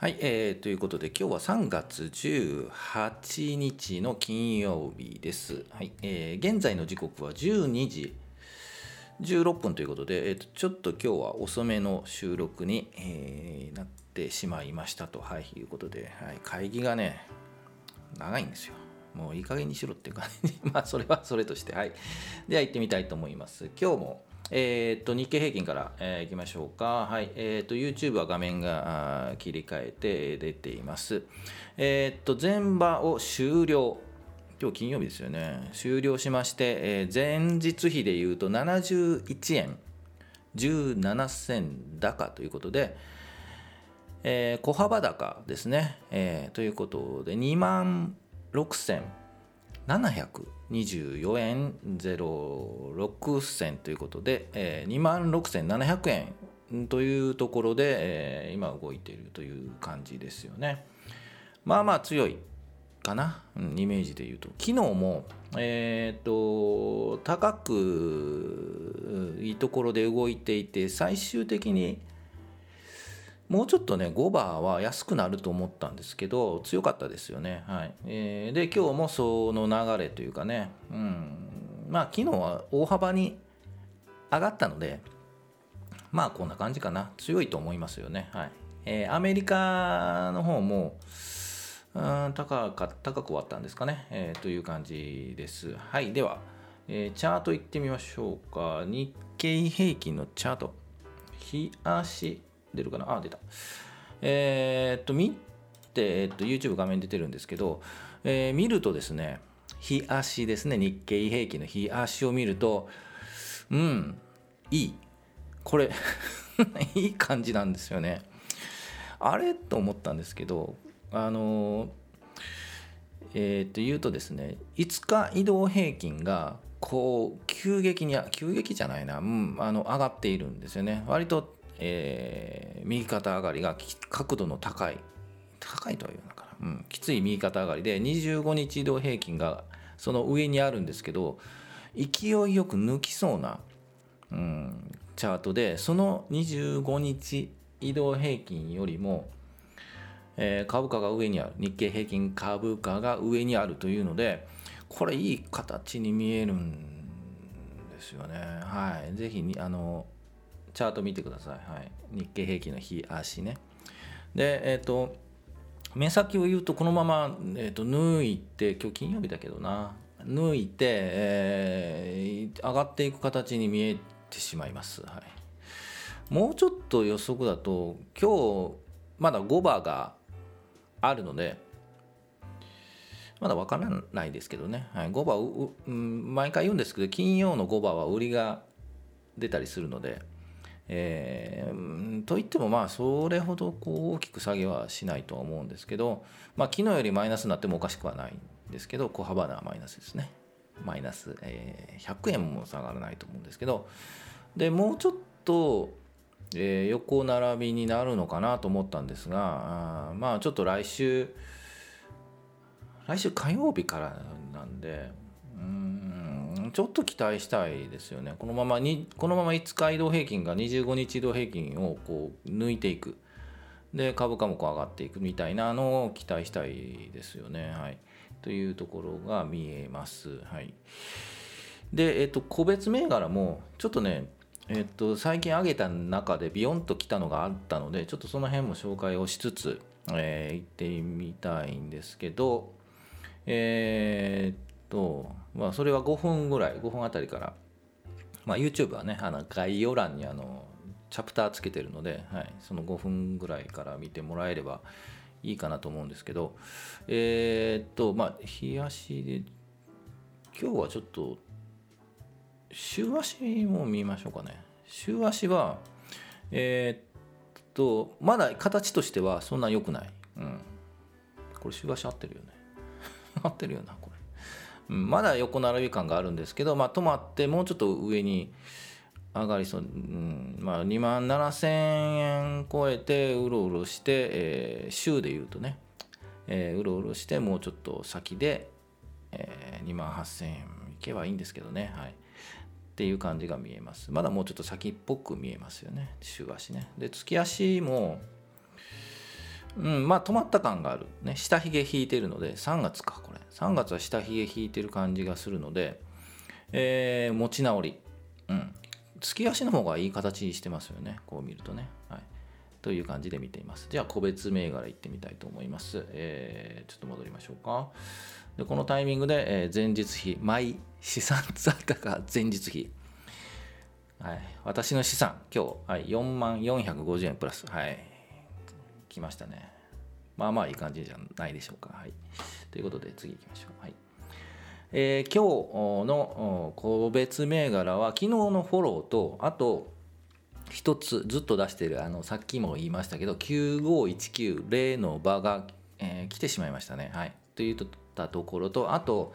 はい、えー、ということで今日は3月18日の金曜日です。はい、えー現在の時刻は12時16分ということで、えーとちょっと今日は遅めの収録に、えーなってしまいましたと、はい、いうことで、はい、会議がね、長いんですよ。もういい加減にしろっていう感じ。まあ、それはそれとして、はい。では行ってみたいと思います。今日も、えーっと、日経平均から、えー行きましょうか。はい。えーっと、YouTube は画面があ切り替えて出ています。えーっと、前場を終了。今日金曜日ですよね。終了しまして、えー前日比で言うと71円17銭高ということで、えー小幅高ですね、えーということで2万6000 724円06銭ということで、えー2万6700円というところで、えー今動いているという感じですよね。まあまあ強いかな、うんイメージで言うと昨日もえー、と高くいいところで動いていて最終的にもうちょっとね5バーは安くなると思ったんですけど強かったですよね。はい、えーで今日もその流れというかね。うん。まあ昨日は大幅に上がったのでまあこんな感じかな。強いと思いますよね。はい、えーアメリカの方もうん高か高く終わったんですかね、えーという感じです。はい、では、えーチャートいってみましょうか。日経平均のチャート。日足、出るかな？あ、出た。えーっと、見て、えっと、YouTube 画面出てるんですけど、えー見るとですね、日足ですね、日経平均の日足を見ると、うん、いい。これ、いい感じなんですよね。あれと思ったんですけど、あのえー、と言うとですね5日移動平均がこう急激に急激じゃないな、うん、あの上がっているんですよね割と、えー右肩上がりが角度の高い高いとは言うのかな、うん、きつい右肩上がりで25日移動平均がその上にあるんですけど勢いよく抜きそうなうん、チャートでその25日移動平均よりも、えー株価が上にある。日経平均株価が上にあるというのでこれいい形に見えるんですよね。はい。ぜひにあのチャート見てください、はい、日経平均の日足ね。でえっ、と目先を言うとこのまま、えー、と抜いて今日金曜日だけどな。抜いて、えー上がっていく形に見えてしまいます、はい、もうちょっと予測だと今日まだ5バーがあるのでまだ分からないですけどね、はい、5バーうううん毎回言うんですけど金曜の5バーは売りが出たりするので、えーといってもまあそれほどこう大きく下げはしないとは思うんですけど、まあ、昨日よりマイナスになってもおかしくはないんですけど小幅なマイナスですね。マイナス、えー100円も下がらないと思うんですけどでもうちょっと、えー横並びになるのかなと思ったんですがあまあちょっと来週来週火曜日からなんでうんちょっと期待したいですよね。このままにこのまま5日移動平均が25日移動平均をこう抜いていく。で株価もこう上がっていくみたいなのを期待したいですよね。はい。というところが見えます。はい。で、えっと、個別銘柄もちょっとね、えっと、最近上げた中でビヨンと来たのがあったのでちょっとその辺も紹介をしつつ、えー、行ってみたいんですけどえーっと、まあ、それは5分ぐらい5分あたりから、まあ、YouTube はねあの概要欄にあのチャプターつけてるので、はい、その5分ぐらいから見てもらえればいいかなと思うんですけど。えーっとまあ冷やしで今日はちょっと週足も見ましょうかね。週足はえーっとまだ形としてはそんな良くない、うん、これ週足合ってるよね。合ってるよな、まだ横並び感があるんですけど、まあ、止まってもうちょっと上に上がりそう、うんまあ、2万7000円超えてうろうろして、えー週で言うとね、えーうろうろしてもうちょっと先で、え2万8000円いけばいいんですけどねはい。っていう感じが見えます。まだもうちょっと先っぽく見えますよね週足ね。で月足もうんまあ止まった感がある。ね下髭引いてるので3月かこれ。3月は下髭引いてる感じがするので、えー、持ち直り。うん。月足の方がいい形にしてますよね。こう見るとね。はい。という感じで見ています。じゃあ個別銘柄いってみたいと思います、えー、ちょっと戻りましょうか。でこのタイミングで、えー、前日比。毎資産残高前日比。はい、私の資産、今日、はい、4万450円プラス、はい、来ましたね。まあまあいい感じじゃないでしょうか。はい、ということで、次行きましょう。はいえー、今日の個別銘柄は、昨日のフォローと、あと、一つずっと出してる、あの、さっきも言いましたけど、95190、の場が、えー、来てしまいましたね。はい。といったところと、あと、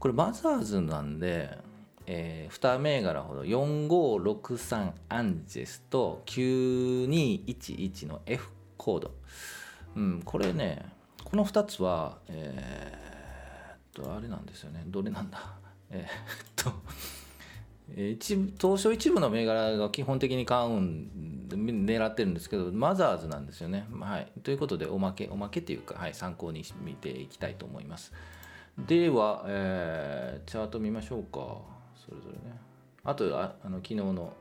これマザーズなんで、えー、2銘柄ほど4563アンジェスと9211の F コード、うん、これねこの2つはえー、っとあれなんですよねどれなんだ？えー、っと一部東証一部の銘柄が基本的に買うん狙ってるんですけどマザーズなんですよね。はい、ということでおまけおまけっていうか、はい、参考に見ていきたいと思います。では、えー、チャート見ましょうか。それぞれね。あとああの昨日の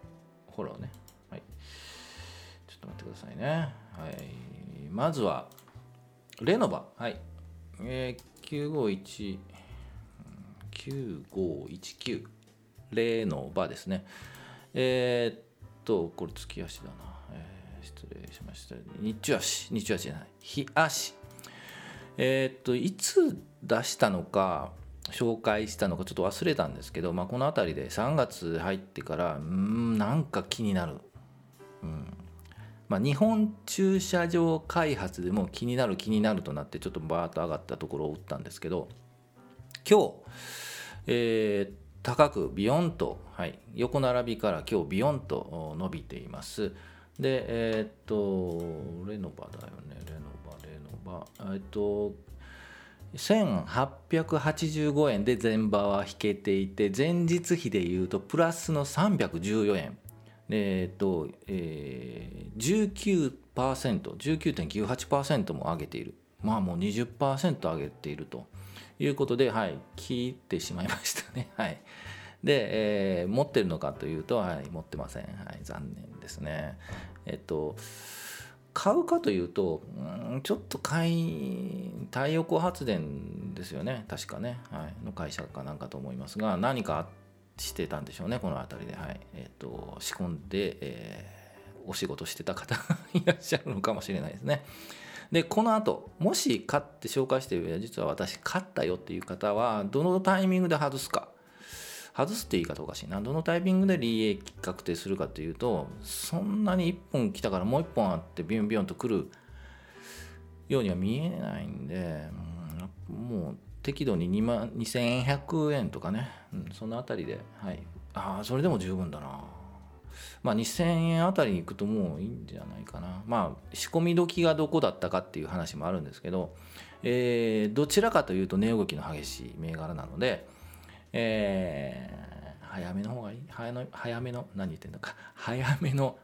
フォローね。はい。ちょっと待ってくださいね。はい。まずはレノバ。はい。えー、951 9519レノバですね。えー、っとこれ月足だな、えー、失礼しました。日中足。日中足じゃない。日足。えー、っといつ出したのか紹介したのかちょっと忘れたんですけど、まあ、この辺りで3月入ってからうんなんか気になる、うん。まあ、日本駐車場開発でも気になる気になるとなってちょっとバーッと上がったところを打ったんですけど今日、えー、高くビヨンと、はい、横並びから今日ビヨンと伸びています。でえー、っとレノバだよね。レノバレノバ。えっと1885円で前場は引けていて前日比でいうとプラスの314円えっ、ー、と、えー、19%、19.98%も上げている。まあもう20%上げているということで、はい、切ってしまいましたね。はい。で、えー、持ってるのかというと、はい、持ってません。はい、残念ですね。えっと、買うかというと、うん、ちょっと買い太陽光発電ですよね。確かね、はい、の会社かなんかと思いますが何かしてたんでしょうね。この辺りで、はい。えーと、仕込んで、えー、お仕事してた方 いらっしゃるのかもしれないですね。でこの後もし買って紹介して実は私買ったよっていう方はどのタイミングで外すか外すって言い方おかしいな。どのタイミングで利益確定するかというと、そんなに1本来たからもう1本あってビヨンビヨンと来るようには見えないんで、もう適度に2万2100円とかね、うん、そのあたりで、はい。ああ、それでも十分だな。まあ、2000円あたりに行くともういいんじゃないかな。まあ、仕込み時がどこだったかっていう話もあるんですけど、えー、どちらかというと値動きの激しい銘柄なので、えー、早めの方がいい？早の早めの何言ってんのか。早めの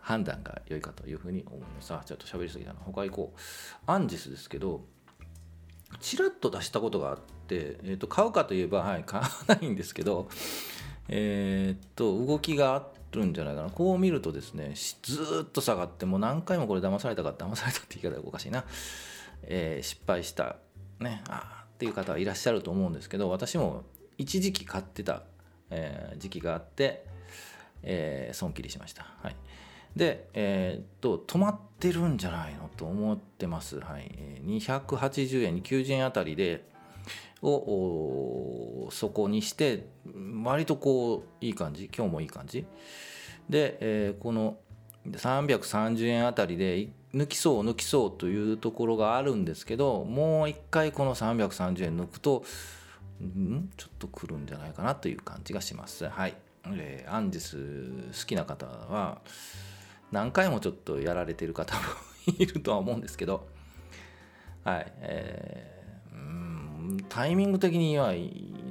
判断が良いかというふうに思いますあちょっと喋りすぎたな。他行こう。アンジスですけどちらっと出したことがあって、えー、と買うかといえば、はい、買わないんですけどえー、っと動きがあるんじゃないかな。こう見るとですねずっと下がってもう何回もこれ騙されたか騙されたって言い方がおかしいな、えー、失敗した。ね。あっていう方はいらっしゃると思うんですけど私も一時期買ってた、えー、時期があって、えー、損切りしました。はい、で、えー、っと止まってるんじゃないのと思ってます。はい、280円90円あたりでを底にして割とこういい感じ今日もいい感じで、えー、この330円あたりで抜きそう抜きそうというところがあるんですけどもう一回この330円抜くとんちょっと来るんじゃないかなという感じがします。はい。えー、アンジス好きな方は何回もちょっとやられてる方もいるとは思うんですけど、はい。えー、うんタイミング的には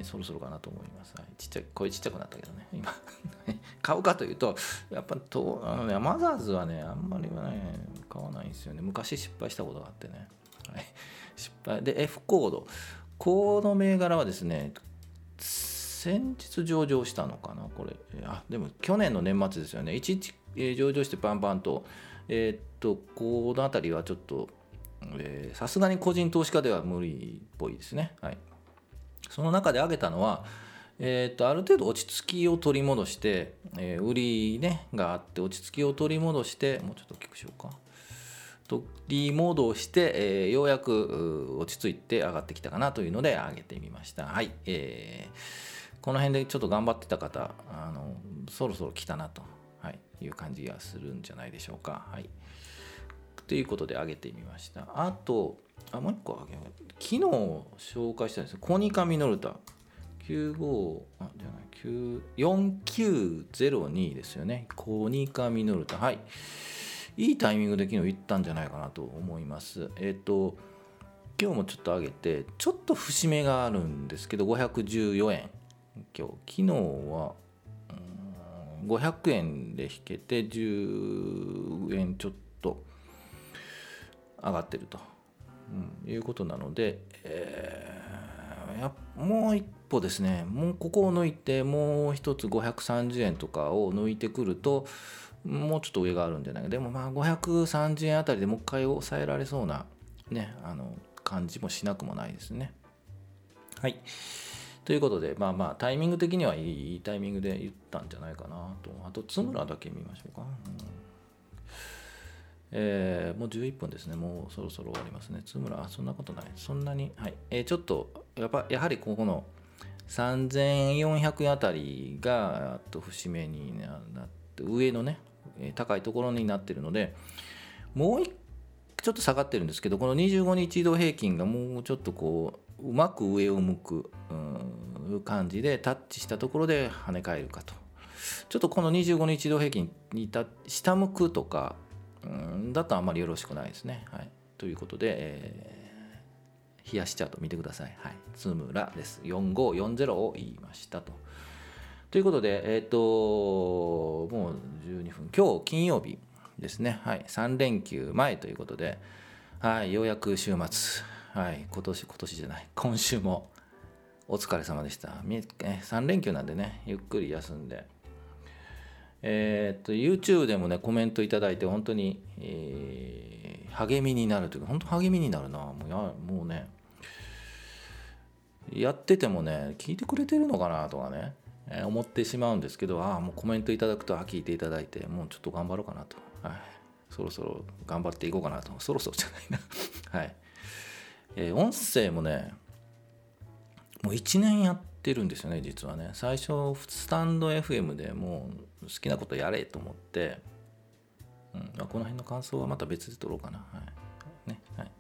そろそろかなと思います。はい、ちっちゃい声ちっちゃくなったけどね、今。買うかというと、やっぱとあの、ね、マザーズはね、あんまりはね、買わないんですよね。昔失敗したことがあってね、はい、失敗。で F コード。この銘柄はですね先日上場したのかなこれ。あでも去年の年末ですよね。1日、え、上場してパンパンと。えー、っとこの辺りはちょっとさすがに個人投資家では無理っぽいですね。はい。その中で挙げたのはえーと、ある程度落ち着きを取り戻して、えー、売り、ね、があって落ち着きを取り戻してもうちょっと大きくしようか。取り戻して、えー、ようやく落ち着いて上がってきたかなというので上げてみました。はい、えー、この辺でちょっと頑張ってた方あのそろそろ来たなと、はい、いう感じがするんじゃないでしょうか。はい。ということで上げてみました。あとあもう一個上げ昨日紹介したんですコニカミノルタ。95あじゃない4902ですよね。コニカミノルタ。はい。いいタイミングで昨日行ったんじゃないかなと思います。えっ、ー、と今日もちょっと上げてちょっと節目があるんですけど514円。今日昨日は500円で引けて10円ちょっと上がってると、うん、いうことなので、えー、やもう一歩ですね。もうここを抜いてもう一つ530円とかを抜いてくるともうちょっと上があるんじゃないかでもまあ530円あたりでもう一回抑えられそうなねあの感じもしなくもないですねはいということでまあまあタイミング的にはいいタイミングで言ったんじゃないかなとあと津村だけ見ましょうか、うんえー、もう11分ですね。もうそろそろ終わりますね。津村、そんなことない。そんなに、はい。えー、ちょっと、やっぱ、やはりここの3400円あたりが、と節目になって、上のね、高いところになってるので、もうちょっと下がってるんですけど、この25日移動平均がもうちょっとこう、うまく上を向く、感じでタッチしたところで跳ね返るかと。ちょっとこの25日移動平均にた下向くとか、うんだとあまりよろしくないですね。はい、ということで、えー、冷やしチャート見てください。はい、津村です。4540を言いましたと。ということで、えっ、ー、と、もう12分、今日金曜日ですね、はい、3連休前ということで、はい、ようやく週末、はい、今年、今年じゃない、今週もお疲れ様でした。3連休なんでね、ゆっくり休んで、えー、っと YouTube でもねコメントいただいて本当に、えー、励みになるというか本当励みになるな。もうやもうね。やっててもね聞いてくれてるのかなとかね、えー、思ってしまうんですけどああもうコメントいただくとあ聞いていただいてもうちょっと頑張ろうかなと、はい、そろそろ頑張っていこうかなと。そろそろじゃないな。はい、えー、音声もねもう1年やってるんですよね実はね。最初スタンド FM でもう好きなことやれと思って、うん、この辺の感想はまた別で撮ろうかな。はい。ね。はい。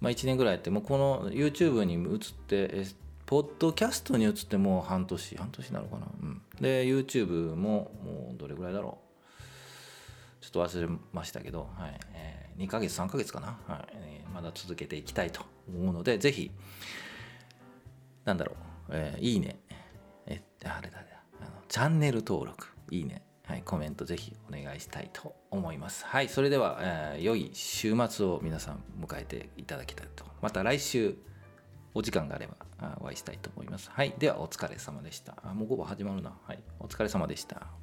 まあ1年ぐらいやってもうこの YouTube に移ってポッドキャストに移ってもう半年半年なのかな、うん、で YouTube ももうどれぐらいだろう。ちょっと忘れましたけど、はい。えー、2ヶ月3ヶ月かな、はい。えー、まだ続けていきたいと思うのでぜひなんだろう、えー、いいね、えあれだね。あのチャンネル登録、いいね、はい、コメントぜひお願いしたいと思います。はい、それでは、えー、良い週末を皆さん迎えていただきたいと。また来週、お時間があればお会いしたいと思います。はい、ではお疲れ様でした。あもう午後始まるな。はい、お疲れ様でした。